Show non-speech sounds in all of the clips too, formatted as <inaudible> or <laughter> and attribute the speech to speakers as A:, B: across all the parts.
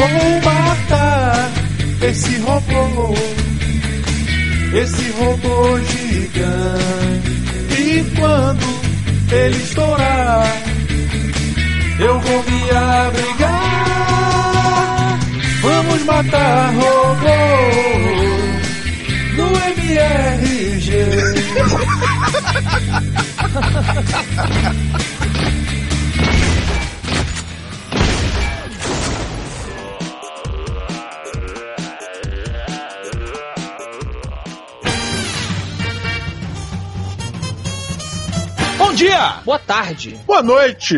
A: Vou matar esse robô, esse robô gigante. E quando ele estourar, eu vou me abrigar. Vamos matar robô no MRG. <laughs>
B: dia!
C: Boa tarde.
D: Boa noite!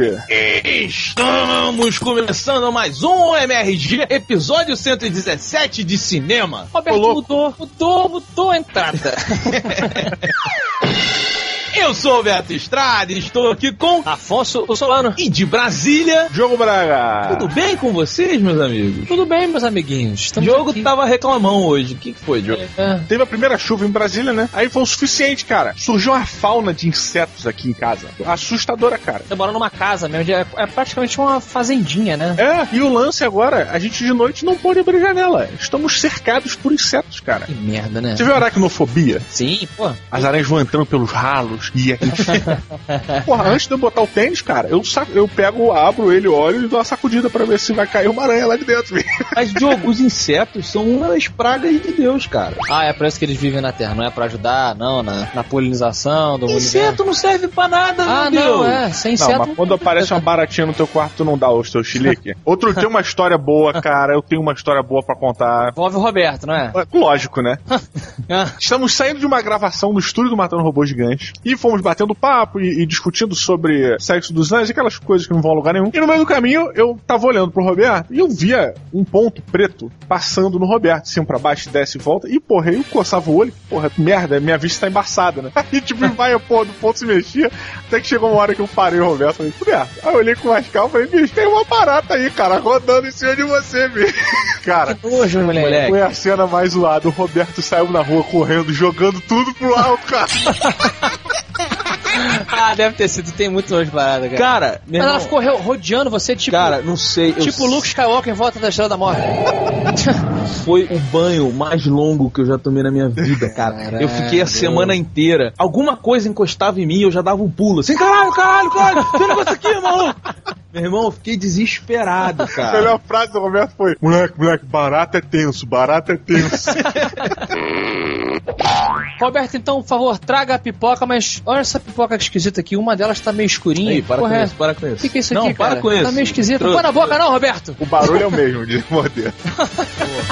B: Estamos começando mais um MRG, episódio 117 de cinema.
C: Roberto mudou, mudou, mudou a entrada. <laughs>
B: Eu sou o Beto Estrada e estou aqui com
C: Afonso o Solano.
B: e de Brasília.
D: Diogo Braga!
B: Tudo bem com vocês, meus amigos?
C: Tudo bem, meus amiguinhos?
B: O
C: Estamos
B: Diogo
C: aqui.
B: tava reclamão hoje. O que, que foi, Diogo?
C: É,
D: Teve a primeira chuva em Brasília, né? Aí foi o suficiente, cara. Surgiu uma fauna de insetos aqui em casa. Assustadora, cara.
C: Você mora numa casa mesmo, é, é praticamente uma fazendinha, né?
D: É, e o lance agora, a gente de noite não pode abrir janela. Estamos cercados por insetos, cara.
C: Que merda, né?
D: Você viu a aracnofobia?
C: Sim, pô.
D: As aranhas vão entrando pelos ralos e a gente. Porra, antes de eu botar o tênis, cara, eu, sa- eu pego, abro ele, olho e dou uma sacudida pra ver se vai cair uma aranha lá de dentro. <laughs>
B: Mas, Diogo, os insetos são uma das pragas de Deus, cara.
C: Ah, é pra isso que eles vivem na Terra, não é pra ajudar, não, na, na polinização do universo.
B: Inseto não serve pra nada,
C: Ah,
B: meu
C: não,
B: Deus.
C: é, sem
D: Não,
C: inseto.
D: mas quando aparece uma baratinha no teu quarto, tu não dá o teu chilique. <laughs> Outro tem uma história boa, cara. Eu tenho uma história boa pra contar.
C: Envolve o Roberto, não é?
D: É, Lógico, né? <laughs>
C: Ah,
D: Estamos saindo de uma gravação no estúdio do Matando Robôs Gigantes e fomos batendo papo e, e discutindo sobre sexo dos anjos, aquelas coisas que não vão a lugar nenhum. E no meio do caminho eu tava olhando pro Roberto e eu via um ponto preto passando no Roberto, assim pra baixo, desce e volta. E porra, eu coçava o olho, porra, merda, minha vista tá embaçada, né? <laughs> Aí tipo, <laughs> vai, porra, do ponto se mexia, até que chegou uma hora que eu parei o Roberto e falei, Roberto. Aí eu olhei com mais calma e falei, bicho, tem uma barata aí, cara, rodando em cima de você, bicho. <laughs> Cara,
C: que nojo, moleque.
B: Moleque.
D: foi a cena mais zoada. O Roberto saiu na rua correndo, jogando tudo pro alto, cara.
C: Ah, deve ter sido, tem muito nojo parada, cara.
B: Cara,
C: Mas ela
B: irmão,
C: ficou ro- rodeando você, tipo,
B: cara, não sei. eu
C: tipo Luke Skywalker em volta da Estrela da Morte. <laughs>
B: Foi o banho mais longo que eu já tomei na minha vida, cara.
C: Caralho.
B: Eu fiquei a semana inteira. Alguma coisa encostava em mim e eu já dava um pulo. Assim, caralho, caralho, caralho, tem um negócio aqui, maluco. Meu irmão, eu fiquei desesperado,
D: A
B: cara.
D: melhor frase do Roberto foi: Moleque, moleque, barato é tenso, barato é tenso. <laughs>
C: Roberto, então, por favor, traga a pipoca, mas olha essa pipoca esquisita aqui. Uma delas tá meio escurinha.
B: Aí, para
C: Porra,
B: com
C: é.
B: isso, para com isso.
C: O que, que é isso
B: não,
C: aqui,
B: para
C: cara?
B: com isso.
C: Tá meio esquisito.
B: Trouxe.
C: Põe na boca não, Roberto.
D: o barulho é o mesmo de morder. <laughs>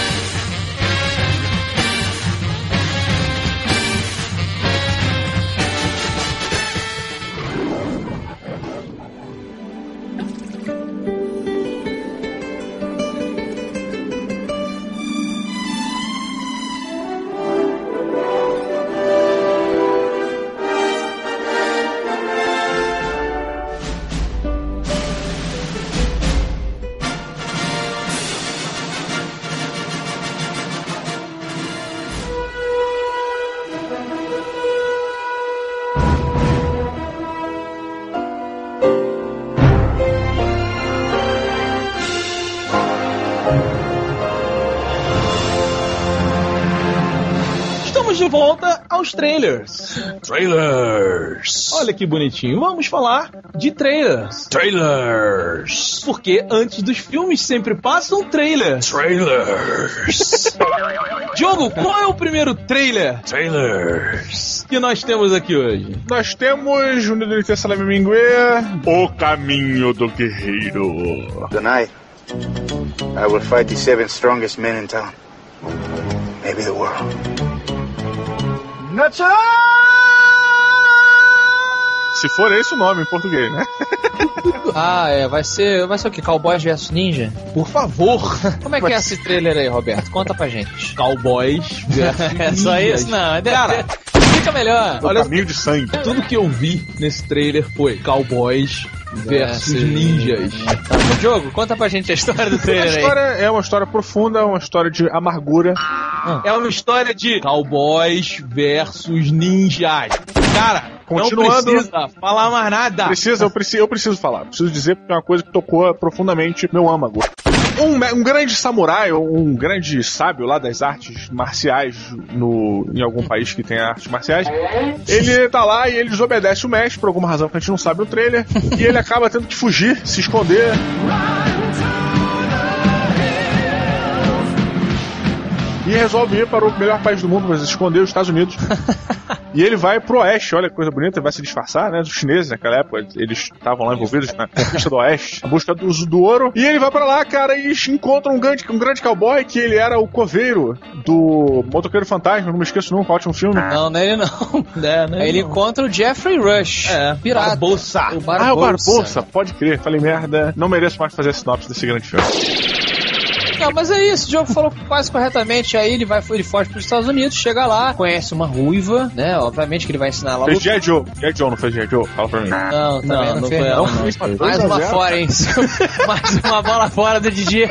B: aos trailers.
A: Trailers.
B: Olha que bonitinho. Vamos falar de trailers.
A: Trailers.
B: Porque antes dos filmes sempre passam trailers.
A: Trailers. <laughs>
B: Diogo, qual é o primeiro trailer
A: Trailers.
B: que nós temos aqui hoje?
D: Nós temos Unido de Salame Mingue, O Caminho do Guerreiro.
E: Tonight, I will fight the seven strongest men in town. Maybe the world.
D: Se for esse o nome em português, né? <laughs>
C: Ah, é. Vai ser, vai ser o quê? Cowboys vs Ninja?
B: Por favor.
C: Como é que é esse trailer aí, Roberto? Conta pra gente.
B: Cowboys versus <laughs>
C: É só isso? Não, é
B: Cara, <laughs>
C: Fica melhor.
D: O
B: Olha-
D: Caminho de Sangue.
B: tudo que eu vi nesse trailer foi Cowboys versus
C: Versus-
B: ninjas.
C: Tá, Diogo, conta pra gente a história do
D: A
C: trailer aí.
D: história é uma história profunda, uma história de amargura.
B: É uma história de cowboys versus ninjas. Cara,
D: Continuando.
B: não precisa falar mais nada.
D: Precisa, eu preciso, eu preciso falar. Preciso dizer porque é uma coisa que tocou profundamente meu âmago. Um, um grande samurai, ou um grande sábio lá das artes marciais no, em algum país que tenha artes marciais, ele tá lá e ele desobedece o mestre por alguma razão que a gente não sabe no trailer, e ele acaba tendo que fugir, se esconder. E resolve ir para o melhor país do mundo, mas esconder os Estados Unidos. <laughs> E ele vai pro oeste, olha que coisa bonita, ele vai se disfarçar, né? Os chineses naquela época, eles estavam lá envolvidos na conquista do oeste, a busca do, do ouro. E ele vai pra lá, cara, e encontra um grande, um grande cowboy que ele era o coveiro do Motoqueiro Fantasma, não me esqueço nunca, ótimo filme.
C: Não, não é ele não. <laughs>
B: É, né?
C: Aí ele encontra o Jeffrey Rush.
B: É,
C: pirata.
B: Barbosa.
C: O Barbosa.
D: Ah, o Barbosa, pode crer, falei merda, não mereço mais fazer a sinopse desse grande filme.
C: Não, mas é isso, o Diogo falou quase corretamente. Aí ele vai, ele foge pros Estados Unidos, chega lá, conhece uma ruiva, né? Obviamente que ele vai ensinar lá.
D: Fez G.I. Joe, G.I. Joe, não fez G.I. Joe? Fala pra mim.
C: Não, também
B: Não,
C: não,
B: não
C: fez,
B: foi ela,
C: não.
B: não. Foi
C: Mais
D: 2 a
C: uma
D: 0.
C: fora, hein? <laughs> Mais uma bola fora do Didi.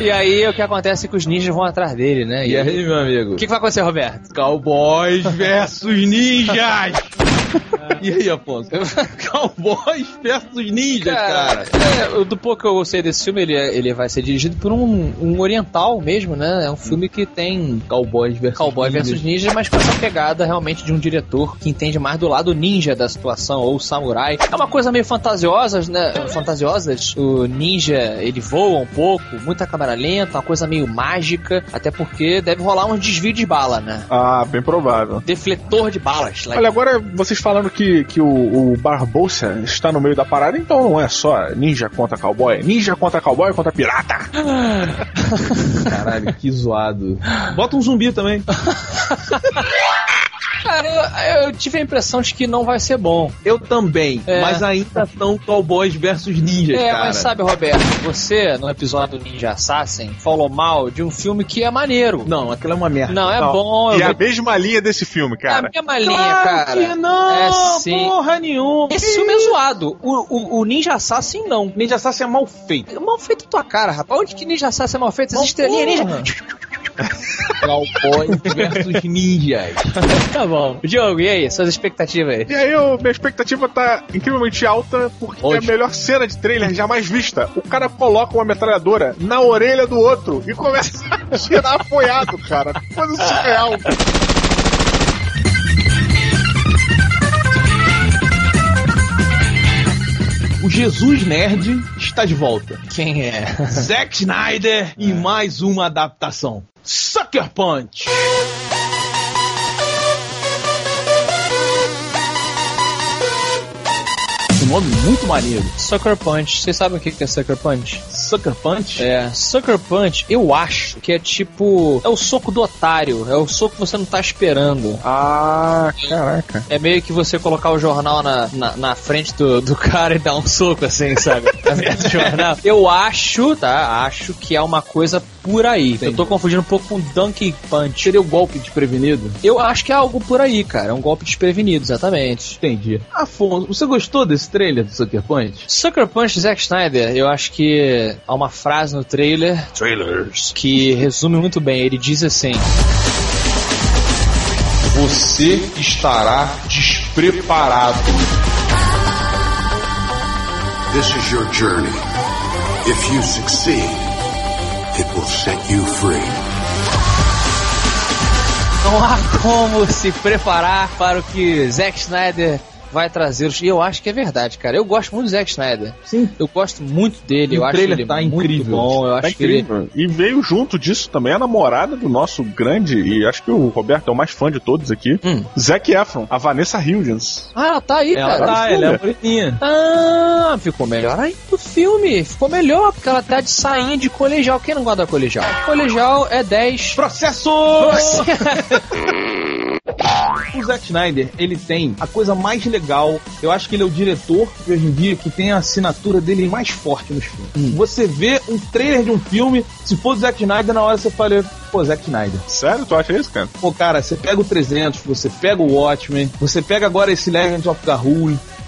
C: E aí o que acontece é que os ninjas vão atrás dele, né?
B: E aí, meu amigo?
C: O que, que vai acontecer, Roberto?
B: Cowboys versus ninjas! <laughs> e aí, Afonso? <laughs> Cowboys versus ninjas, cara.
C: é, do pouco que eu gostei desse filme, ele, é- ele vai ser dirigido por um, um oriental mesmo, né? É um filme que tem
B: Cowboys versus
C: cowboy
B: ninjas.
C: versus ninja, mas com essa pegada realmente de um diretor que entende mais do lado ninja da situação, ou samurai. É uma coisa meio fantasiosa, né? Fantasiosas. O ninja, ele voa um pouco, muita câmera lenta, uma coisa meio mágica, até porque deve rolar um desvio de bala, né?
D: Ah, bem provável.
C: Defletor de balas. like-
D: Olha, agora vocês falando que, que o, o Barbosa está no meio da parada, então não é só ninja contra cowboy, é ninja contra cowboy contra pirata. <laughs>
B: Caralho, que zoado. Bota um zumbi também. <laughs>
C: Cara, eu, eu tive a impressão de que não vai ser bom.
B: Eu também,
C: É.
B: mas ainda são cowboys versus ninjas,
C: É,
B: cara.
C: mas sabe, Roberto, você, no episódio Ninja Assassin, falou mal de um filme que é maneiro.
B: Não, aquilo é uma merda.
C: Não, é
D: Não,
C: bom.
D: E a
C: vou...
D: mesma linha desse filme,
C: É a
D: cara.
C: mesma linha,
B: Claro
C: cara.
B: que não,
C: É sim.
B: porra nenhuma.
C: Esse filme é zoado. O, o, o Ninja Assassin não.
B: Ninja Assassin é mal feito.
C: Mal feito a tua cara, rapaz. Onde que Ninja Assassin é mal feito? Essas
B: Mal
C: estrelinhas
B: porra.
C: ninja.
B: Cowboys versus ninjas. <laughs>
C: Tá bom. Diogo, e aí? Suas expectativas aí?
D: E aí, eu- minha expectativa tá incrivelmente alta, porque é a
B: Onde?
D: melhor cena de trailer jamais vista. O cara coloca uma metralhadora na orelha do outro e começa a <laughs> tirar apoiado, cara. Coisa surreal.
B: O Jesus Nerd está de volta.
C: Quem é? <laughs>
B: Zack Snyder em mais uma adaptação. Sucker Punch. Um nome muito maneiro.
C: Sucker Punch. Vocês sabem o que que é Sucker Punch?
B: Sucker Punch?
C: É, Sucker Punch, eu acho que é tipo. É o soco do otário. É o soco que você não tá esperando.
D: Ah, caraca.
C: É meio que você colocar o jornal na, na, na frente do, do cara e dar um soco assim, sabe? <laughs> Na frente do jornal. Eu acho, tá? Acho que é uma coisa por aí. Eu tô confundindo um pouco com Donkey Punch.
B: Seria o golpe desprevenido?
C: Eu acho que é algo por aí, cara. É um golpe desprevenido, exatamente.
B: Entendi. Afonso, você gostou desse trailer do Sucker Punch?
C: Sucker Punch Zack Snyder, eu acho que há uma frase no trailer
A: Trailers.
C: que resume muito bem. Ele diz assim:
F: Você estará despreparado.
G: This is your journey. If you succeed, it will set you free.
C: Não há como se preparar para o que Zack Snyder vai trazer. E eu acho que é verdade, cara. Eu gosto muito do Zack Snyder.
B: Sim.
C: Eu gosto muito dele.
B: E
C: eu
B: o
C: acho
B: trailer
C: ele
B: tá
C: muito
B: incrível.
C: bom. Eu
D: Tá
C: acho que ele...
D: incrível. E veio junto disso também a namorada do nosso grande, e acho que o Roberto é o mais fã de todos aqui,
C: Hum.
D: Zac Efron, a Vanessa Hudgens.
C: Ah, ela tá aí,
B: Ela
C: cara.
B: tá, ela é moreninha.
C: Ah, ficou melhor aí do filme. Ficou melhor, porque ela tá de sainha de colegial. Quem não gosta da colegial? Colegial é 10.
B: Processo! <laughs> O Zack Snyder, ele tem a coisa mais legal. Eu acho que ele é o diretor hoje em dia que tem a assinatura dele mais forte nos filmes. Você vê um trailer de um filme, se for o Zack Snyder, na hora você fala, pô, Zack Snyder.
D: Sério? Tu acha isso, cara?
B: Pô, cara, você pega o 300, você pega o Watchmen, você pega agora esse Legend of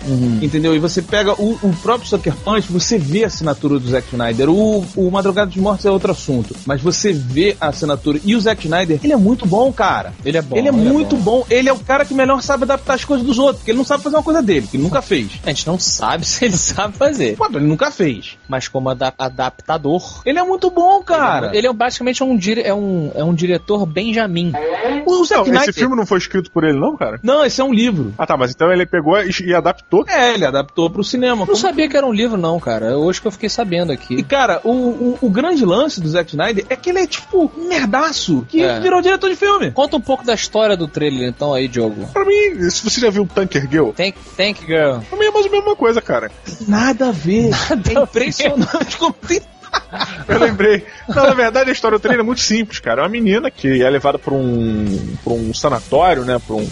B: Gahul, Entendeu? E você pega o, o próprio Sucker Punch, você vê a assinatura do Zack Snyder. O, o Madrugada dos Mortos é outro assunto. Mas você vê a assinatura. E o Zack Snyder, ele é muito bom, cara.
C: Ele é bom.
B: ele é muito bom. Ele é o cara que melhor sabe adaptar as coisas dos outros. Porque ele não sabe fazer uma coisa dele, que ele nunca fez.
C: A gente não sabe <laughs> se ele sabe fazer.
B: Pô, ele nunca fez.
C: Mas como ada- adaptador.
B: Ele é muito bom, cara.
C: Ele é basicamente um, dire- é um, é um diretor Benjamin.
B: O Zack
D: Não,
B: Snyder.
D: esse filme não foi escrito por ele, não, cara?
B: Não, esse é um livro.
D: Ah, tá, mas então ele pegou e, e adaptou.
B: É, ele adaptou pro cinema.
C: Não sabia que era um livro, não, cara. Hoje que eu fiquei sabendo
B: E,
C: aqui.
B: cara, o, o, o grande lance do Zack Snyder é que ele é tipo um merdaço que
C: É.
B: virou diretor de filme.
C: Conta um pouco da história do trailer, então, aí, Diogo.
D: Pra mim, se você já viu o Tanker Girl,
C: Thank, thank girl.
D: pra mim é mais ou menos a mesma coisa, cara. <laughs>
B: Nada a ver. é impressionante como tem.
D: Eu lembrei. Não, na verdade, a história do trailer é muito simples, cara. É uma menina que é levada pra um, pra um sanatório, né? Pra um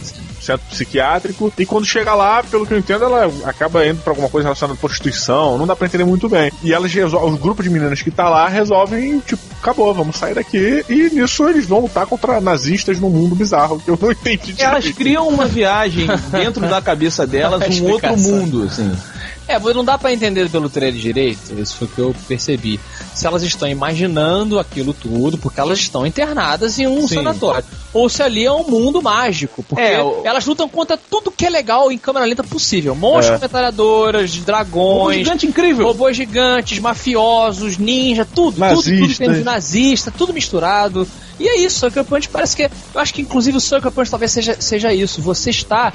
D: centro psiquiátrico. E quando chega lá, pelo que eu entendo, ela acaba indo pra alguma coisa relacionada à prostituição. Não dá pra entender muito bem. E elas resolvem, os grupos de meninas que tá lá resolvem, tipo, acabou, vamos sair daqui. E nisso eles vão lutar contra nazistas num mundo bizarro, que eu não <laughs> entendi
B: Elas
D: direito.
B: criam uma viagem dentro da cabeça delas, <laughs> um outro mundo, assim.
C: É, não dá pra entender pelo trailer direito, isso foi o que eu percebi. Se elas estão imaginando aquilo tudo, porque elas estão internadas em um
B: Sim.
C: sanatório. Ou se ali é um mundo mágico, porque
B: É, o-
C: elas lutam contra tudo que é legal em câmera lenta possível. Monstros,
D: É.
C: metralhadoras, dragões,
B: gigante incrível.
C: robôs gigantes, mafiosos, ninja, tudo, tudo, tudo tem de nazista, tudo misturado. E é isso, Sucker Punch parece que. Eu acho que inclusive o Sucker Punch talvez seja, seja isso. Você está.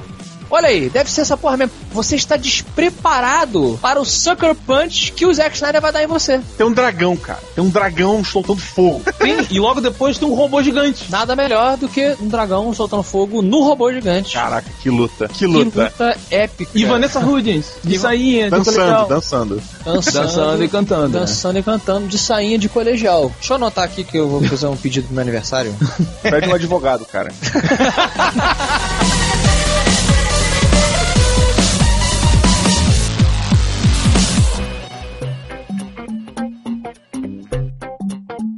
C: Olha aí, deve ser essa porra mesmo. Você está despreparado para o Sucker Punch que o Zack Snyder vai dar em você.
D: Tem um dragão, cara. Tem um dragão soltando fogo.
B: Tem- e logo depois tem um robô gigante.
C: Nada melhor do que um dragão soltando fogo no robô gigante.
D: Caraca, que luta. Que
C: que
D: luta.
C: luta épica.
B: E Vanessa Hudgens, de sainha, de
D: Dançando,
B: colegial.
D: dançando.
C: dançando,
B: dançando e cantando, né?
C: Dançando e cantando de sainha de colegial. Deixa eu anotar aqui que eu vou fazer um pedido pro meu aniversário.
D: Pede um advogado, cara. <laughs>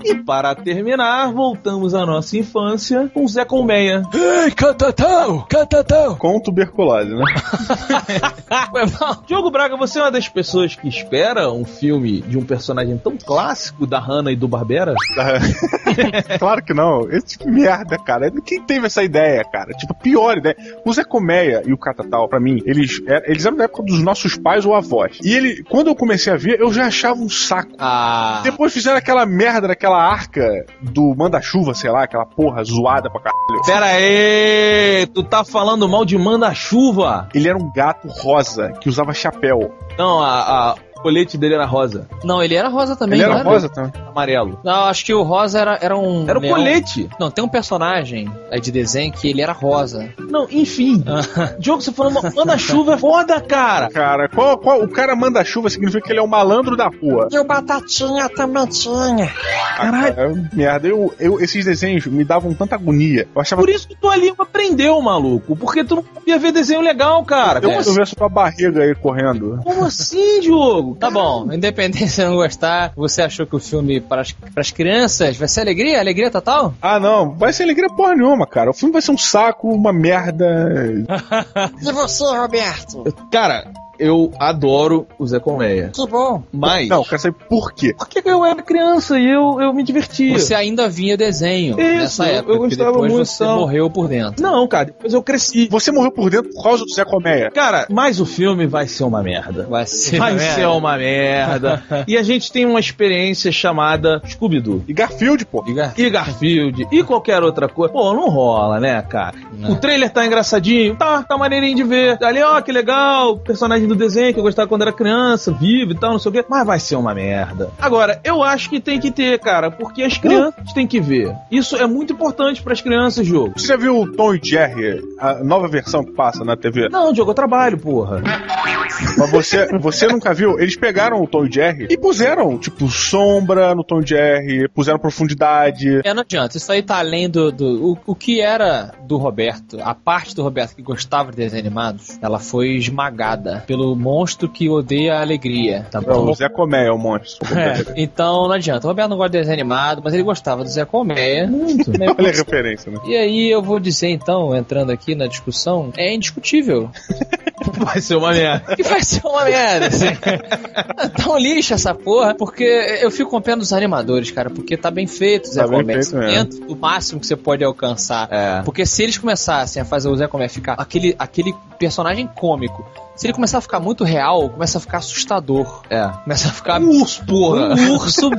B: E para terminar, voltamos à nossa infância com Zé Colmeia.
C: Ei, Catatão! Catatão!
D: Com tuberculose, né? <laughs>
B: Diogo Braga, você é uma das pessoas que espera um filme de um personagem tão clássico da Hannah e do Barbera? <laughs>
D: claro que não. Esse de merda, cara. Quem teve essa ideia, cara? Tipo, pior ideia. O Zé Colmeia e o Catatal, pra mim, eles, er- eles eram da época dos nossos pais ou avós. E ele, quando eu comecei a ver, eu já achava um saco.
C: Ah,
D: Depois fizeram aquela merda daquela arca do manda-chuva, sei lá, aquela porra zoada pra caralho.
B: Pera aí, tu tá falando mal de manda-chuva?
D: Ele era um gato rosa que usava chapéu.
B: Não, a, a- colete dele era rosa,
C: não, ele era rosa também,
D: Ele
C: não
D: era rosa também.
B: amarelo.
C: Não, acho que o rosa era, era um.
B: Era
C: leão.
B: colete.
C: Não, tem um personagem aí de desenho que ele era rosa.
B: Não, enfim. <laughs> Diogo, você falando manda-chuva é foda, cara.
D: Cara, qual, qual, o cara manda-chuva significa que ele é o malandro da rua.
C: E o Batatinha também tinha.
D: Caralho. É, merda, eu, eu, esses desenhos me davam tanta agonia. Eu achava
B: Por isso que tua língua aprendeu, maluco. Porque tu não ia ver desenho legal, cara.
D: Eu,
B: Como,
C: É.
D: eu vejo tua barriga aí correndo.
B: como assim, Diogo?
C: Tá bom, independente se não gostar, você achou que o filme para as, para as crianças vai ser alegria? Alegria total?
D: Ah, não, vai ser alegria porra nenhuma, cara. O filme vai ser um saco, uma merda. <laughs>
C: E você, Roberto?
B: Cara, eu adoro o Zé Colmeia.
C: Que bom.
B: Mas.
D: Não, eu quero saber por quê.
B: Porque eu era criança e eu, eu me divertia.
C: Você ainda vinha desenho
B: Isso,
C: nessa
B: eu-
C: época,
B: eu gostava
C: depois
B: muito,
C: você
B: então.
C: morreu por dentro.
B: Não, cara, depois eu cresci.
D: Você morreu por dentro por causa do Zé Colmeia.
B: Cara, mas o filme vai ser uma merda.
C: Vai ser.
B: Vai
C: merda.
B: ser uma merda. <laughs> e a gente tem uma experiência chamada Scooby-Doo.
D: E Garfield, pô.
C: Diga.
B: E Garfield, e qualquer outra coisa. Pô, não rola, né, cara?
C: Não.
B: O trailer tá engraçadinho, tá, tá maneirinho de ver. Ali, ó, que legal, personagem do desenho que eu gostava quando era criança, vivo e tal, não sei o quê. Mas vai ser uma merda. Agora, eu acho que tem que ter, cara, porque as crianças têm que ver. Isso é muito importante pras crianças, jogo.
D: Você já viu o Tom e Jerry, a nova versão que passa na TV?
B: Não, Diogo, eu trabalho, porra.
D: Mas você, você nunca viu? Eles pegaram o Tom e Jerry e puseram, tipo, sombra no Tom e Jerry, puseram profundidade.
C: É, não adianta. Isso aí tá além do. do o, o que era do Roberto, a parte do Roberto que gostava de desenhos animados, ela foi esmagada pelo monstro que odeia a alegria. Tá
D: É,
C: bom?
D: o Zé Colmeia é o monstro. <laughs>
C: É, então não adianta. O Roberto não gosta de desenho animado, mas ele gostava do Zé Colmeia. Muito.
D: Olha a referência, né?
C: E aí eu vou dizer então, entrando aqui na discussão, é indiscutível. <laughs>
B: Vai ser uma merda. <laughs>
C: que vai ser uma merda, assim. Tá um lixo essa porra, porque eu fico com pena dos animadores, cara, porque tá bem feito o Zé
D: Tá
C: dentro do máximo que você pode alcançar.
B: É.
C: Porque se eles começassem a fazer o Zé Comércio ficar aquele, aquele personagem cômico, se ele começar a ficar muito real, começa a ficar assustador.
B: É.
C: Começa a ficar
B: Um urso, porra.
C: um urso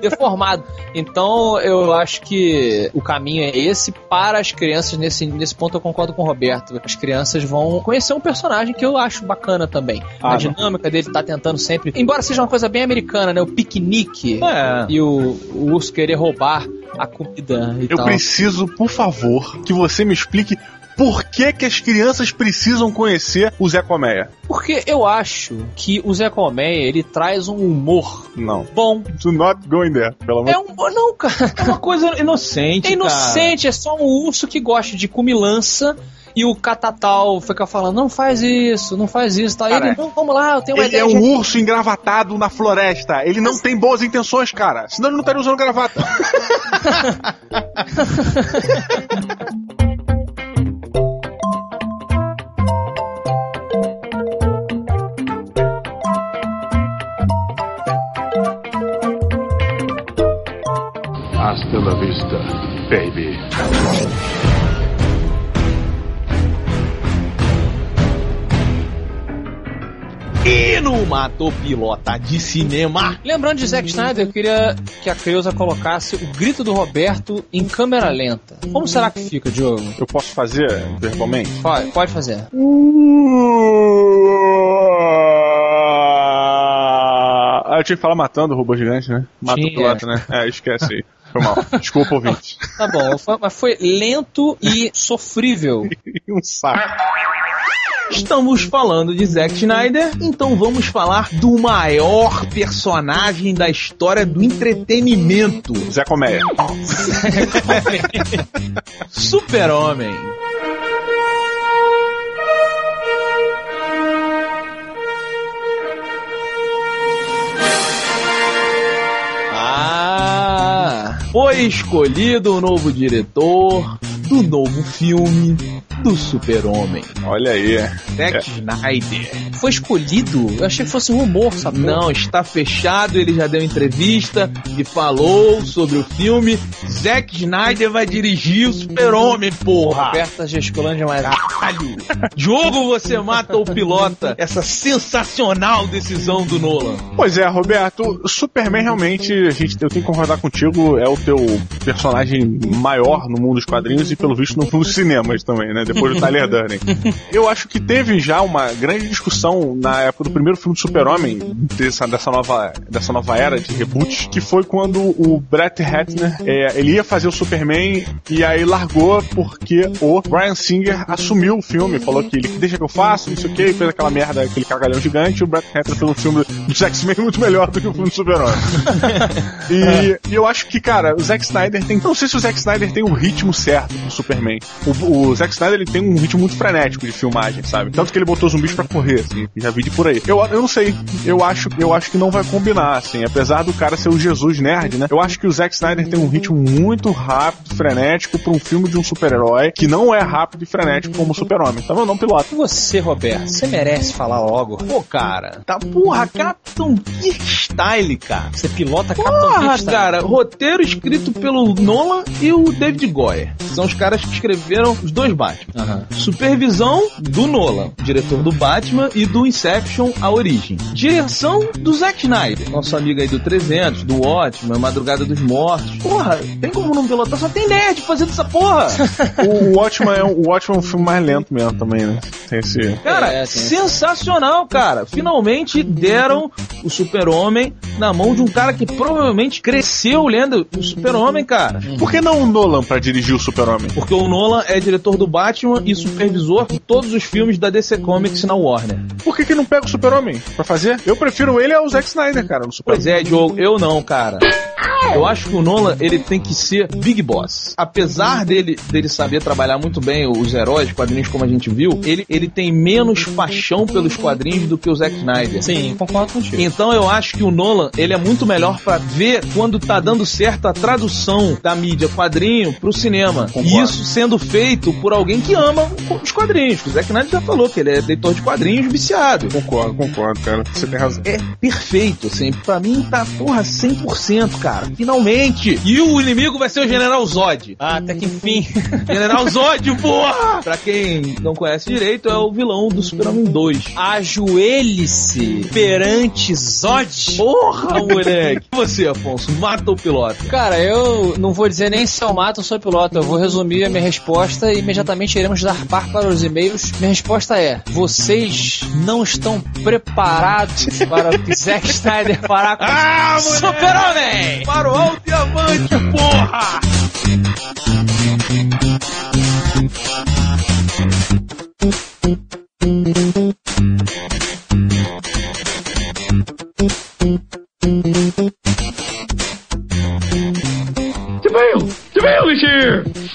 C: deformado. Então eu acho que o caminho é esse para as crianças. Nesse, nesse ponto eu concordo com o Roberto. As crianças vão conhecer um personagem que eu acho bacana também.
D: Ah,
C: a dinâmica dele tá tentando sempre. Embora seja uma coisa bem americana, né? O piquenique
B: É.
C: e o, o urso querer roubar a comida e
D: Eu
C: tal.
D: preciso, por favor, que você me explique por que, que as crianças precisam conhecer o Zé Colmeia.
C: Porque eu acho que o Zé Colmeia, ele traz um humor
D: Não.
C: bom.
D: Do not going there, pelo amor
C: É um. Não, cara.
B: É uma coisa inocente,
C: É inocente, é só um urso que gosta de comilança. E o catatal fica falando, não faz isso, não faz isso, tá?
D: Cara,
C: ele, não, vamos lá, eu tenho uma
D: Ele
C: ideia.
D: é
C: de-
D: um urso engravatado na floresta. Ele não tem boas intenções, cara. Senão ele não estaria usando gravata. <laughs>
G: vista, baby.
B: E no Matopilota de Cinema.
C: Lembrando de Zack Snyder, eu queria que a Creuza colocasse o grito do Roberto em câmera lenta. Como será que fica, Diogo?
D: Eu posso fazer verbalmente?
C: Pode, pode fazer.
D: Ah, eu tinha que falar matando o robô gigante, né? Mata o
C: Tinha.
D: piloto, né? É, esquece aí. <laughs> Foi mal. Desculpa, ouvinte.
C: Tá bom, foi- mas foi lento e sofrível. <laughs>
D: um saco.
B: Estamos falando de Zack Snyder, então vamos falar do maior personagem da história do entretenimento:
D: Zé Colmeia.
B: Super-Homem. Foi escolhido o novo diretor do novo filme do Super-Homem,
D: Olha aí.
B: Zack Snyder.
C: Foi escolhido? Eu achei que fosse rumor, sabe?
B: Não, está fechado, ele já deu entrevista e falou sobre o filme. Zack Snyder vai dirigir o Super-Homem, porra!
C: Roberto tá gesticulando demais.
B: Caralho! Jogo você mata ou pilota essa sensacional decisão do Nolan.
D: Pois é, Roberto, Superman realmente, a gente, eu tenho que concordar contigo, é o teu personagem maior no mundo dos quadrinhos e pelo visto no dos cinemas também, né? Depois do Tyler Durden. <laughs> Eu acho que teve já uma grande discussão na época do primeiro filme do Super-Homem, dessa, dessa, nova, dessa nova era de reboot, que foi quando o Brett Ratner, é, ele ia fazer o Superman e aí largou porque o Brian Singer assumiu o filme, falou que ele deixa que eu faço, não sei o que, fez aquela merda, aquele cagalhão gigante, e o Brett Ratner fez um filme dos X-Men muito melhor do que o filme do Super-Homem. <laughs> e, e eu acho que, cara, o Zack Snyder tem. Não sei se o Zack Snyder tem o ritmo certo pro Superman. O, o Zack Snyder ele tem um ritmo muito frenético de filmagem, sabe? Tanto que ele botou zumbis pra correr, assim, já vi de por aí. Eu, eu não sei. Eu acho, eu acho que não vai combinar, assim. Apesar do cara ser o Jesus nerd, né? Eu acho que o Zack Snyder tem um ritmo muito rápido, frenético, pra um filme de um super-herói que não é rápido e frenético como o Super-Homem. Então eu não piloto.
C: E você, Roberto, você merece falar logo.
B: Pô, cara, tá porra, Capitão Kirk Style, cara.
C: Você pilota Capitão
B: Porra,
C: Kirk, tá?
B: cara, roteiro escrito pelo Nolan e o David Goyer. São os caras que escreveram os dois Batman.
C: Aham.
B: Supervisão do Nolan, diretor do Batman e do Inception, a origem. Direção do Zack Snyder, nosso amigo aí do 300, do Ótimo, Madrugada dos Mortos. Porra, tem como não pilotar? Só tem nerd fazendo essa porra. <laughs>
D: O, o Watchmen é um, o Watchmen é um filme mais lento mesmo também, né? Tem esse.
B: Cara,
C: É, tem.
B: sensacional, cara. Finalmente deram o Super-Homem na mão de um cara que provavelmente cresceu lendo o Super-Homem, cara.
D: Por que não o Nolan pra dirigir o Super-Homem?
B: Porque o Nolan é diretor do Batman e supervisor de todos os filmes da DC Comics na Warner.
D: Por que, que não pega o Super-Homem pra fazer? Eu prefiro ele ao Zack Snyder, cara, no Super
B: Pois é, Diogo, eu não, cara. Eu acho que o Nolan, ele tem que ser Big Boss. Apesar dele, dele saber trabalhar muito bem os heróis, quadrinhos como a gente viu, ele, ele tem menos paixão pelos quadrinhos do que o Zack Snyder.
C: Sim, concordo contigo.
B: Então eu acho que o Nolan, ele é muito melhor pra ver quando tá dando certo a tradução da mídia quadrinho pro cinema. Isso sendo feito por alguém que ama os quadrinhos. O Zack Snyder já falou que ele é leitor de quadrinhos viciado.
D: Concordo, concordo, cara. Você tem razão.
B: É perfeito, assim. Pra mim tá, porra, 100%, cara. Finalmente! E o inimigo vai ser o General Zod.
C: Ah, até que enfim. <laughs>
B: General Zod, porra! Pra quem não conhece direito, é o vilão do Super-Homem 2.
C: Ajoelhe-se perante Zod.
B: Porra, moleque! E você, Afonso, mata o piloto.
C: Cara, eu não vou dizer nem se eu mato ou sou piloto. Eu vou resumir a minha resposta e imediatamente iremos dar par para os e-mails. Minha resposta é: vocês não estão preparados para o que Zack Snyder fará com <laughs>
B: Ah!
C: Super-Homem!
B: Para o alto diamante, porra!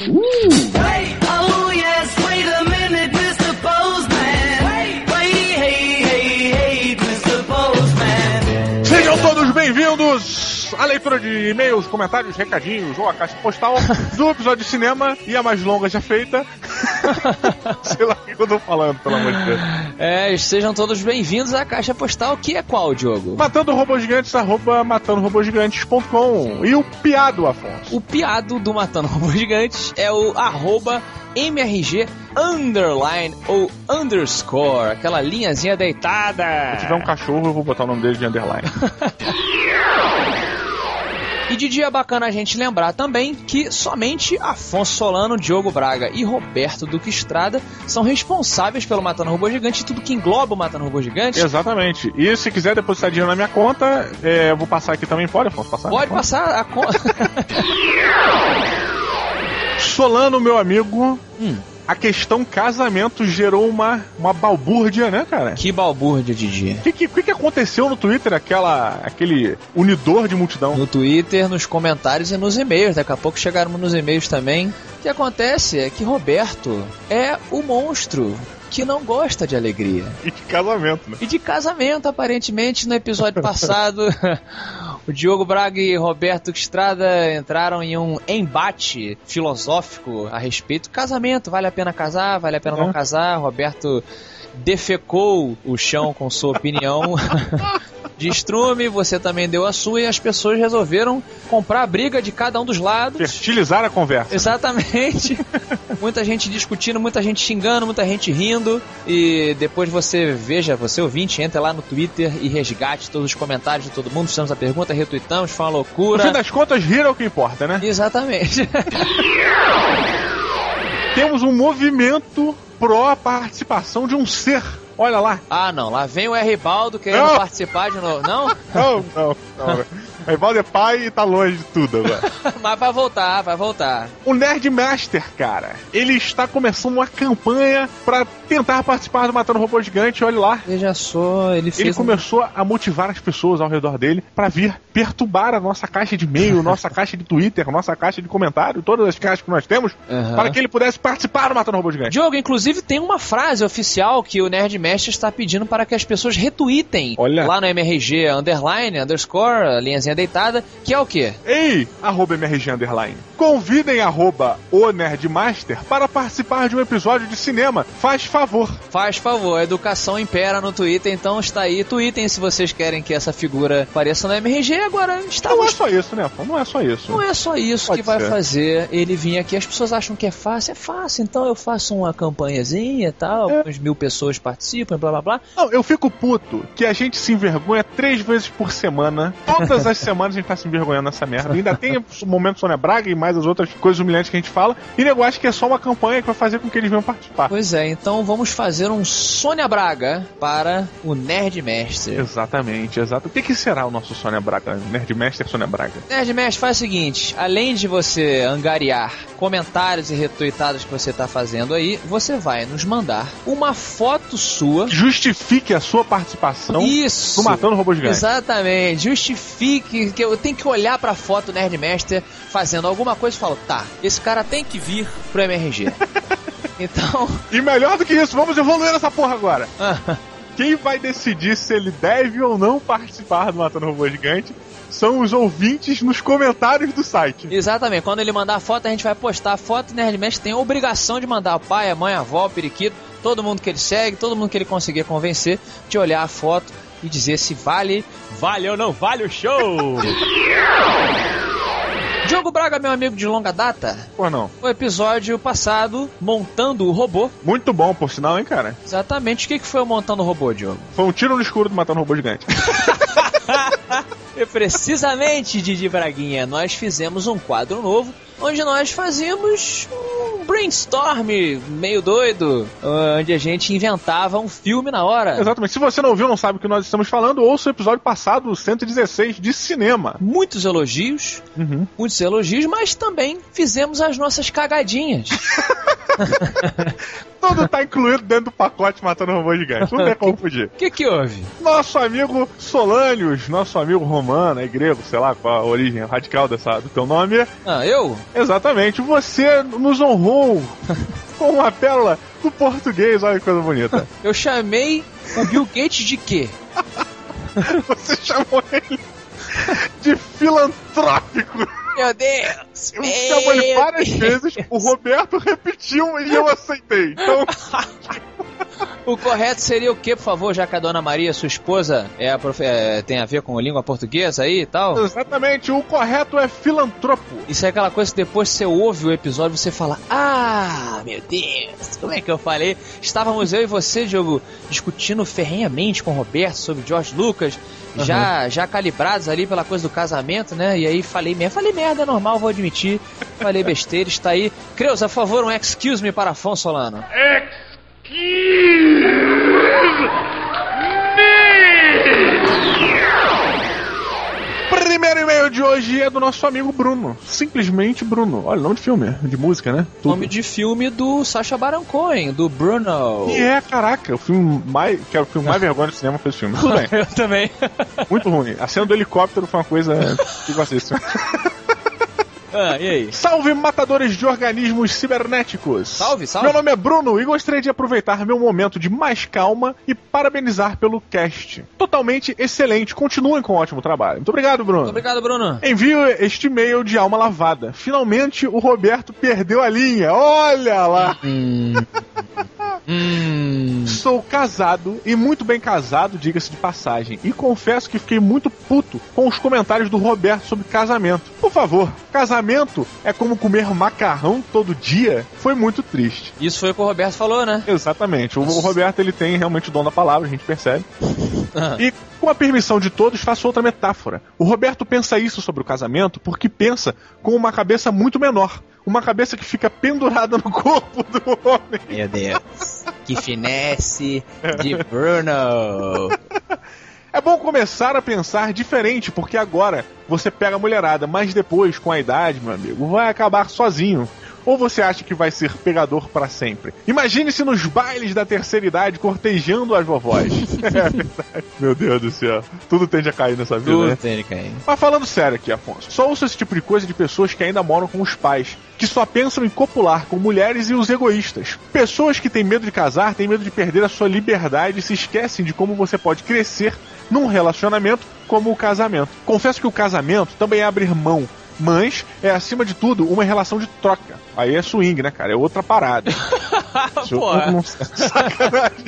D: Ooh. Leitura de e-mails, comentários, recadinhos ou a caixa postal do episódio de cinema e a mais longa já feita. <laughs> Sei lá o que eu tô falando, pelo amor de Deus.
C: É, sejam todos bem-vindos à caixa postal, que é qual, Diogo?
D: Matando Robôs Gigantes, arroba matandorobôsgigantes.com. E o piado, Afonso.
C: O piado do Matando Robôs Gigantes é o arroba MRG underline ou underscore, aquela linhazinha deitada.
D: Se tiver um cachorro, eu vou botar o nome dele de underline. <laughs>
C: E de dia bacana a gente lembrar também que somente Afonso Solano, Diogo Braga e Roberto Duque Estrada são responsáveis pelo Matando Robô Gigante e tudo que engloba o Matando Robô Gigante.
D: Exatamente. E se quiser depositar dinheiro na minha conta, é, eu vou passar aqui também. Pode, Afonso? Passar?
C: Pode passar a conta. <laughs>
D: Solano, meu amigo,
C: Hum.
D: A questão casamento gerou uma, uma balbúrdia, né, cara?
C: que balbúrdia de dia.
D: O que, que, que que aconteceu no Twitter, aquela, aquele unidor de multidão?
C: No Twitter, nos comentários e nos e-mails. Daqui a pouco chegaram nos e-mails também. O que acontece é que Roberto é o monstro que não gosta de alegria.
D: E de casamento, né?
C: E de casamento, aparentemente, no episódio <laughs> passado, o Diogo Braga e Roberto Estrada entraram em um embate filosófico a respeito do casamento. Vale a pena casar? Vale a pena não
D: É.
C: casar? Roberto defecou o chão com sua opinião <laughs> de estrume, você também deu a sua e as pessoas resolveram comprar a briga de cada um dos lados.
D: Fertilizar a conversa.
C: Exatamente. <laughs> muita gente discutindo, muita gente xingando, muita gente rindo. E depois você veja, você ouvinte, entra lá no Twitter e resgate todos os comentários de todo mundo. Fizemos a pergunta, retweetamos, foi uma
D: No fim
C: loucura.
D: das contas, rir é o que importa, né?
C: Exatamente. <laughs>
D: Temos um movimento pró participação de um ser. Olha lá.
C: ah, não. Lá vem o R. Baldo querendo
D: Não.
C: participar de novo. Não?
D: Não, não, não. <laughs> A Rivaldo é pai e tá longe de tudo agora. <laughs>
C: Mas vai voltar, vai voltar.
D: O Nerd Master, cara, ele está começando uma campanha pra tentar participar do Matando Robô Gigante. Olha lá.
C: Veja só, ele
D: Ele
C: fez. um-
D: começou a motivar as pessoas ao redor dele pra vir perturbar a nossa caixa de e-mail, <laughs> nossa caixa de Twitter, nossa caixa de comentário, todas as caixas que nós temos,
C: Aham.
D: para que ele pudesse participar do Matando Robô Gigante.
C: Diogo, inclusive tem uma frase oficial que o Nerd Mestre está pedindo para que as pessoas retweetem
D: Olha.
C: lá no MRG underline, underscore, linhazinha deitada, que é o quê?
D: Ei, arroba MRG Underline. Convidem arroba o Nerdmaster para participar de um episódio de cinema. Faz favor.
C: Faz favor, a educação impera no Twitter, então está aí. Tweetem se vocês querem que essa figura apareça no MRG. Agora
D: Não é só isso, né? Não é só isso.
C: Não é só isso
D: Pode
C: que vai
D: ser.
C: fazer ele vir aqui. As pessoas acham que é fácil. É fácil, então eu faço uma campanhazinha e tal.
D: É.
C: Umas mil pessoas participam, blá blá blá.
D: Não, eu fico puto que a gente se envergonha três vezes por semana, todas as <laughs> semanas a gente tá se envergonhando nessa merda. Ainda tem o momento Sônia Braga e mais as outras coisas humilhantes que a gente fala. E nego acha que é só uma campanha que vai fazer com que eles venham participar.
C: Pois é, então vamos fazer um Sônia Braga para o Nerd Mestre.
D: Exatamente, exato. O que, que será o nosso Sônia Braga? Nerdmaster Sônia Braga?
C: Nerd Mestre faz o seguinte: além de você angariar comentários e retuitadas que você tá fazendo aí, você vai nos mandar uma foto sua.
D: Justifique a sua participação
C: Isso!
D: no Matando Robôs Gigantes.
C: Exatamente, justifique que eu tenho que olhar pra foto Nerdmaster fazendo alguma coisa e falo, tá, esse cara tem que vir pro MRG. <laughs> então,
D: E melhor do que isso, vamos evoluir essa porra agora. Quem vai decidir se ele deve ou não participar do Matando Robô Gigante são os ouvintes nos comentários do site.
C: exatamente, quando ele mandar a foto, a gente vai postar a foto. O Nerdmaster tem a obrigação de mandar o pai, a mãe, a avó, o periquito, todo mundo que ele segue, todo mundo que ele conseguir convencer, de olhar a foto e dizer se vale, vale ou não vale o show. <laughs> Diogo Braga, meu amigo de longa data,
D: Pô, não.
C: o episódio passado, montando o robô.
D: Muito bom, por sinal, hein, cara?
C: Exatamente, o que que foi o montando o robô, Diogo?
D: Foi um tiro no escuro do Matando Robô Gigante. <laughs>
C: E precisamente, Didi Braguinha, nós fizemos um quadro novo onde nós fazíamos um brainstorm meio doido, onde a gente inventava um filme na hora.
D: Exatamente. Se você não ouviu, não sabe o que nós estamos falando, ouça o episódio passado, o 116, de cinema.
C: Muitos elogios,
D: Uhum.
C: muitos elogios, mas também fizemos as nossas cagadinhas. <laughs>
D: Tudo tá incluído dentro do pacote Matando Robô Gigante. Não tem como <laughs> fugir.
C: O que que houve?
D: Nosso amigo Solânios, nosso amigo romano, é grego, sei lá qual a origem radical dessa, do teu nome.
C: Ah, eu?
D: Exatamente, você nos honrou <laughs> com uma pérola do português, olha que coisa bonita. <laughs>
C: Eu chamei o Bill Gates de quê? <laughs>
D: Você chamou ele de filantrópico.
C: Meu Deus!
D: Eu chamo ele várias vezes, o Roberto repetiu e eu aceitei. Então,
C: O correto seria o quê, por favor, já que a dona Maria, sua esposa, é a profe- é, tem a ver com a língua portuguesa aí e tal?
D: exatamente, o correto é filantropo.
C: Isso é aquela coisa que depois que você ouve o episódio, você fala: Ah, meu Deus, como é que eu falei? Estávamos eu e você, Diogo, discutindo ferrenhamente com o Roberto sobre George Lucas, já, já calibrados ali pela coisa do casamento, né? E aí falei merda, falei merda, é normal, vou admitir. Falei besteira, está aí. Creuza, por favor, um excuse me para Afonso Solano.
D: Primeiro e-mail de hoje é do nosso amigo Bruno. Simplesmente Bruno. Olha, nome de filme, de música, né? Tudo.
C: Nome de filme do Sacha Baron Cohen, do Bruno.
D: E é, caraca, o filme mais. Que é o filme mais <laughs> vergonha do cinema foi esse filme. Tudo bem, <laughs>
C: Eu também.
D: muito ruim. A cena do helicóptero foi uma coisa. <laughs> que vocês.
C: Ah, e aí?
D: Salve, matadores de organismos cibernéticos!
C: Salve, salve.
D: Meu nome é Bruno e gostaria de aproveitar meu momento de mais calma e parabenizar pelo cast. Totalmente excelente, continuem com um ótimo trabalho. Muito obrigado, Bruno.
C: Obrigado, Bruno.
D: Envio este e-mail de alma lavada. Finalmente o Roberto perdeu a linha. Olha lá!
C: Hum.
D: Sou casado e muito bem casado, diga-se de passagem. E confesso que fiquei muito puto com os comentários do Roberto sobre casamento. Por favor, casamento é como comer macarrão todo dia? Foi muito triste.
C: Isso foi o que o Roberto falou, né?
D: Exatamente. O, o Roberto ele tem realmente o dom da palavra, a gente percebe. <laughs> E com a permissão de todos, faço outra metáfora. O Roberto pensa isso sobre o casamento porque pensa com uma cabeça muito menor. Uma cabeça que fica pendurada no corpo do homem.
C: Meu Deus. Que finesse de Bruno.
D: É bom começar a pensar diferente, porque agora você pega a mulherada, mas depois, com a idade, meu amigo, vai acabar sozinho. Ou você acha que vai ser pegador para sempre? Imagine-se nos bailes da terceira idade cortejando as vovós. <laughs> é verdade. Meu Deus do céu. Tudo tende a cair nessa vida, né?
C: Tudo tem, hein?
D: Mas falando sério aqui, Afonso, só ouço esse tipo de coisa de pessoas que ainda moram com os pais, que só pensam em copular com mulheres e os egoístas. Pessoas que têm medo de casar, têm medo de perder a sua liberdade e se esquecem de como você pode crescer num relacionamento como o casamento. Confesso que o casamento também é abrir mão. Mas é, acima de tudo, uma relação de troca. Aí é swing, né, cara? É outra parada. <laughs>
C: Porra.
D: não- <laughs> Sacanagem.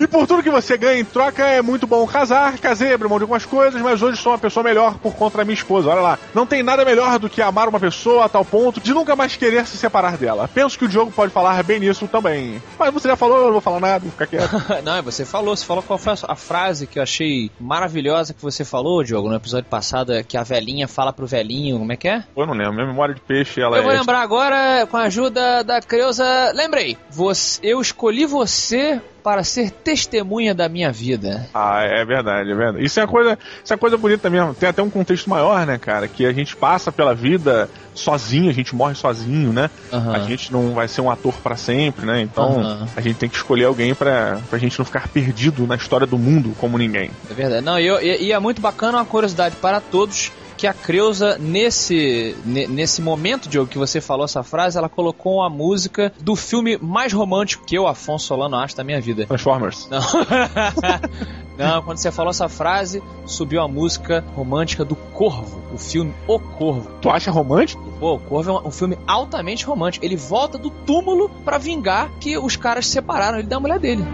D: E por tudo que você ganha em troca, é muito bom casar. Casei, abri mão de algumas coisas, mas hoje sou uma pessoa melhor por conta da minha esposa. Olha lá. Não tem nada melhor do que amar uma pessoa a tal ponto de nunca mais querer se separar dela. Penso que o Diogo pode falar bem nisso também. Mas você já falou, eu não vou falar nada, vou ficar quieto. <laughs>
C: Não, você falou, você falou qual foi a frase que eu achei maravilhosa que você falou, Diogo, no episódio passado, é que a velhinha fala pro velhinho, como é que é?
D: eu não lembro, minha memória de peixe, ela
C: Eu vou
D: é.
C: lembrar agora, com a ajuda da Creuza. Lembrei, você, eu escolhi você para ser testemunha da minha vida.
D: Ah, é verdade, é verdade. Isso é uma coisa, isso é uma coisa bonita mesmo. Tem até um contexto maior, né, cara? Que a gente passa pela vida sozinho, a gente morre sozinho, né?
C: Aham.
D: A gente não vai ser um ator pra sempre, né? Então
C: Aham.
D: a gente tem que escolher alguém pra, pra gente não ficar perdido na história do mundo como ninguém.
C: É verdade. Não, e- e é muito bacana uma curiosidade para todos que a Creuza, nesse, ne- nesse momento, Diogo, que você falou essa frase, ela colocou a música do filme mais romântico que eu, Afonso Solano, acho da minha vida.
D: Transformers.
C: Não. <laughs> Não, quando você falou essa frase, subiu a música romântica do Corvo, o filme O Corvo.
D: Tu acha romântico?
C: Pô, o Corvo é um, filme altamente romântico. Ele volta do túmulo pra vingar que os caras se separaram ele da mulher dele.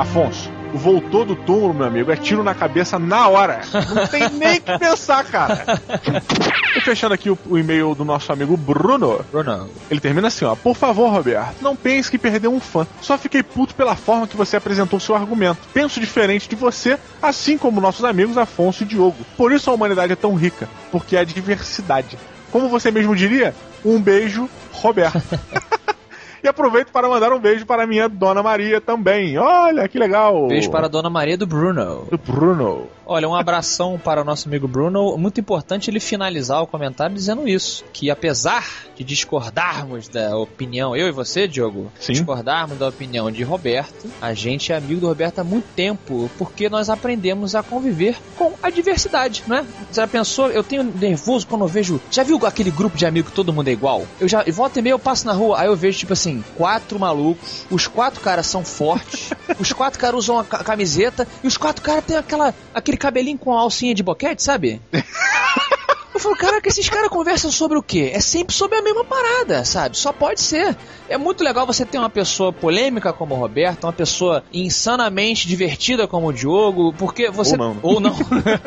D: Afonso, voltou do túmulo, meu amigo, é tiro na cabeça na hora. Não tem <laughs> nem que pensar, cara. E fechando aqui o, o e-mail do nosso amigo Bruno.
C: Bruno.
D: Ele termina assim, ó. Por favor, Roberto, não pense que perdeu um fã. Só fiquei puto pela forma que você apresentou seu argumento. Penso diferente de você, assim como nossos amigos Afonso e Diogo. Por isso a humanidade é tão rica, porque há diversidade. Como você mesmo diria, um beijo, Roberto. <laughs> e aproveito para mandar um beijo para minha Dona Maria também. Olha, que legal.
C: Beijo para a Dona Maria do Bruno.
D: do Bruno.
C: Olha, um abração para o nosso amigo Bruno. Muito importante ele finalizar o comentário dizendo isso: que apesar de discordarmos da opinião, eu e você, Diogo,
D: Sim.
C: discordarmos da opinião de Roberto, a gente é amigo do Roberto há muito tempo, porque nós aprendemos a conviver com a diversidade, não é? Você já pensou? Eu tenho nervoso quando eu vejo. Já viu aquele grupo de amigos que todo mundo é igual? Eu já. Volta e meia eu passo na rua, aí eu vejo, tipo assim, quatro malucos, os quatro caras são fortes, <laughs> os quatro caras usam a ca- camiseta, e os quatro caras têm aquela, aquele cabelinho com alcinha de boquete, sabe? <laughs> Eu falo, caraca, esses caras conversam sobre o quê? É sempre sobre a mesma parada, sabe? Só pode ser. É muito legal você ter uma pessoa polêmica como o Roberto, uma pessoa insanamente divertida como o Diogo, porque você.
D: Ou não.
C: Ou não.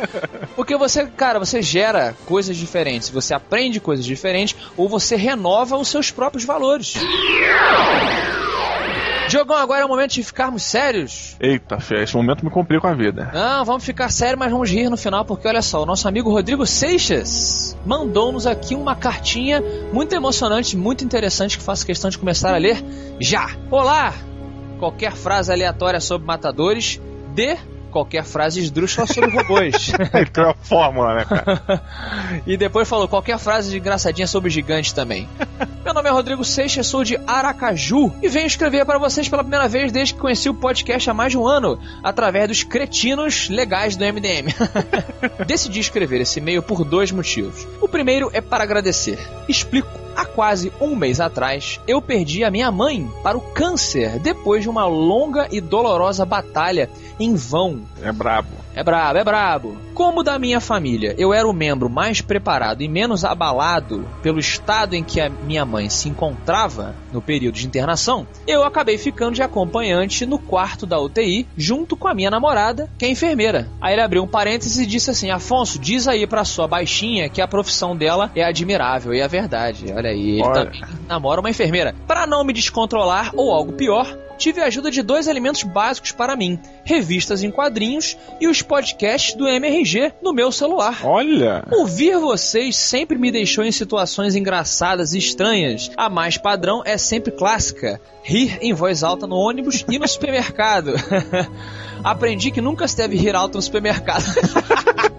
C: <laughs> porque você, cara, você gera coisas diferentes, você aprende coisas diferentes, ou você renova os seus próprios valores. Diogão, agora é o momento de ficarmos sérios.
D: Eita, fé, esse momento me complica a vida.
C: Não, vamos ficar sério, mas vamos rir no final, porque olha só, o nosso amigo Rodrigo Seixas mandou-nos aqui uma cartinha muito emocionante, muito interessante, que faço questão de começar a ler já. Olá! Qualquer frase aleatória sobre matadores, de qualquer frase esdrúxula sobre robôs.
D: Ele criou a fórmula, né, cara? <laughs>
C: e depois falou qualquer frase de engraçadinha sobre gigantes também. Meu nome é Rodrigo Seixas, sou de Aracaju e venho escrever para vocês pela primeira vez desde que conheci o podcast há mais de um ano, através dos cretinos legais do MDM. <laughs> Decidi escrever esse e-mail por dois motivos. O primeiro é para agradecer. Explico. Há quase um mês atrás, eu perdi a minha mãe para o câncer depois de uma longa e dolorosa batalha em vão
D: É brabo.
C: É brabo, é brabo. Como da minha família, eu era o membro mais preparado e menos abalado pelo estado em que a minha mãe se encontrava no período de internação, eu acabei ficando de acompanhante no quarto da UTI, junto com a minha namorada, que é enfermeira. Aí ele abriu um parênteses e disse assim: Afonso, diz aí pra sua baixinha que a profissão dela é admirável. E é verdade, olha aí, ele
D: Olha.
C: também namora uma enfermeira. Para não me descontrolar ou algo pior, tive a ajuda de dois elementos básicos para mim: revistas em quadrinhos e os podcasts do MRG no meu celular.
D: Olha!
C: Ouvir vocês sempre me deixou em situações engraçadas e estranhas. A mais padrão é sempre clássica: rir em voz alta no ônibus e no <laughs> supermercado. <laughs> Aprendi que nunca se deve rir alto no supermercado. <laughs>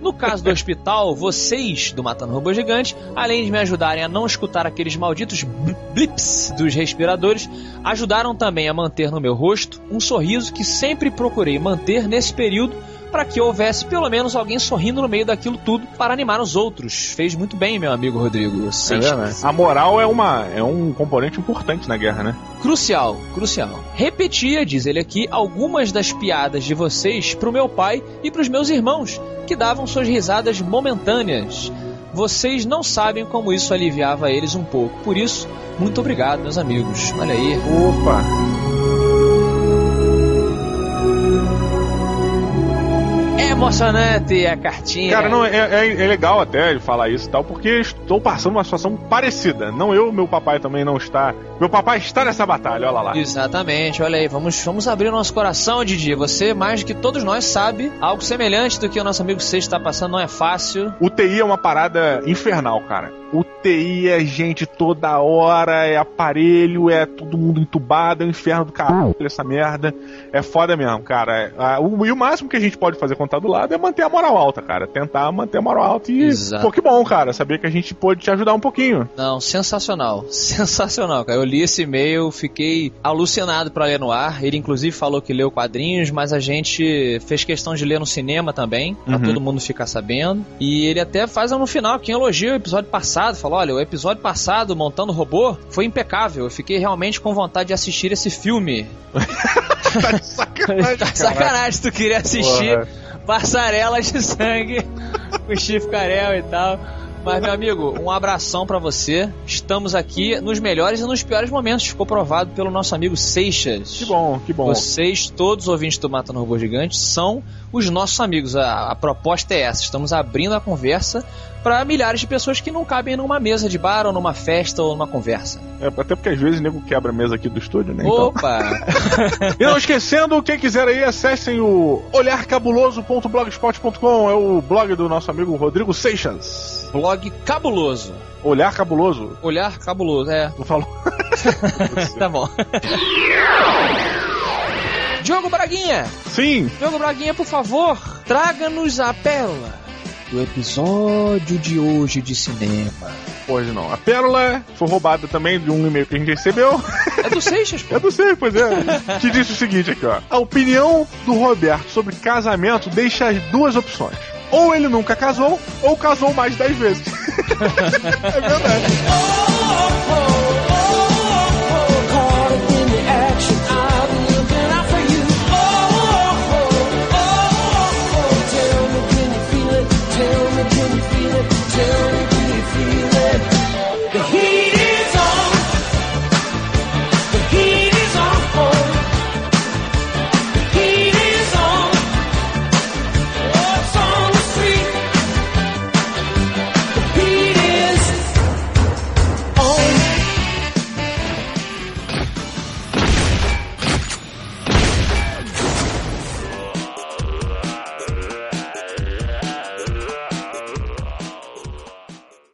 C: No caso do hospital, vocês do Matando Robô Gigante, além de me ajudarem a não escutar aqueles malditos bl- blips dos respiradores, ajudaram também a manter no meu rosto um sorriso que sempre procurei manter nesse período para que houvesse pelo menos alguém sorrindo no meio daquilo tudo para animar os outros. Fez muito bem, meu amigo Rodrigo.
D: É
C: Seixas.
D: verdade. A moral é, uma, é um componente importante na guerra, né?
C: Crucial, crucial. Repetia, diz ele aqui, algumas das piadas de vocês pro meu pai e pros meus irmãos, que davam suas risadas momentâneas. vocês não sabem como isso aliviava eles um pouco. Por isso, muito obrigado, meus amigos. Olha aí.
D: Opa!
C: Emocionante a cartinha.
D: Cara, não, é, é, é legal até ele falar isso e tal, porque estou passando uma situação parecida. Não eu, meu papai também não está. Meu papai está nessa batalha, olha lá.
C: Exatamente, olha aí, vamos, vamos abrir o nosso coração, Didi. Você, mais do que todos nós, sabe algo semelhante do que o nosso amigo Seixas está passando, não é fácil.
D: UTI é uma parada infernal, cara. UTI é gente toda hora, é aparelho, é todo mundo entubado, é o inferno do caralho, essa merda. É foda mesmo, cara. É, o- e o máximo que a gente pode fazer quando tá do lado é manter a moral alta, cara. Tentar manter a moral alta e.
C: Exato.
D: Pô, que bom, cara. Saber que a gente pôde te ajudar um pouquinho.
C: Não, sensacional. <laughs> Sensacional, cara. Eu li esse e-mail, fiquei alucinado pra ler no ar. Ele, inclusive, falou que leu quadrinhos, mas a gente fez questão de ler no cinema também, pra
D: Uhum.
C: todo mundo ficar sabendo. E ele até faz no final aqui um elogio ao episódio passado. Falou: olha, o episódio passado, Montando Robô, foi impecável. Eu fiquei realmente com vontade de assistir esse filme. <laughs>
D: tá de sacanagem,
C: tá
D: cara.
C: sacanagem, tu queria assistir
D: Porra.
C: passarelas de sangue <laughs> com Steve Carell e tal. Mas, meu amigo, um abração pra você. Estamos aqui nos melhores e nos piores momentos. Ficou provado pelo nosso amigo Seixas.
D: Que bom, que bom.
C: Vocês, todos os ouvintes do Matando Robô Gigante, são os nossos amigos. A, a proposta é essa. Estamos abrindo a conversa para milhares de pessoas que não cabem numa mesa de bar ou numa festa ou numa conversa.
D: É, até porque às vezes o nego quebra a mesa aqui do estúdio, né? Então.
C: Opa! <laughs>
D: E não esquecendo, quem quiser aí, acessem o olharcabuloso.blogspot.com, é o blog do nosso amigo Rodrigo Seixas.
C: Blog cabuloso.
D: Olhar Cabuloso.
C: Olhar cabuloso, é.
D: Não falou? <laughs>
C: tá bom. <laughs> Braguinha!
D: Sim,
C: Diogo Braguinha, por favor, traga-nos a pérola do episódio de hoje de cinema.
D: hoje não. A pérola foi roubada também de um e-mail que a gente recebeu.
C: É do Seixas, pô.
D: Eu não sei, pois é. Que disse o seguinte aqui, ó. A opinião do Roberto sobre casamento deixa as duas opções. Ou ele nunca casou, ou casou mais de 10 vezes. <laughs> é verdade.
H: Oh, oh,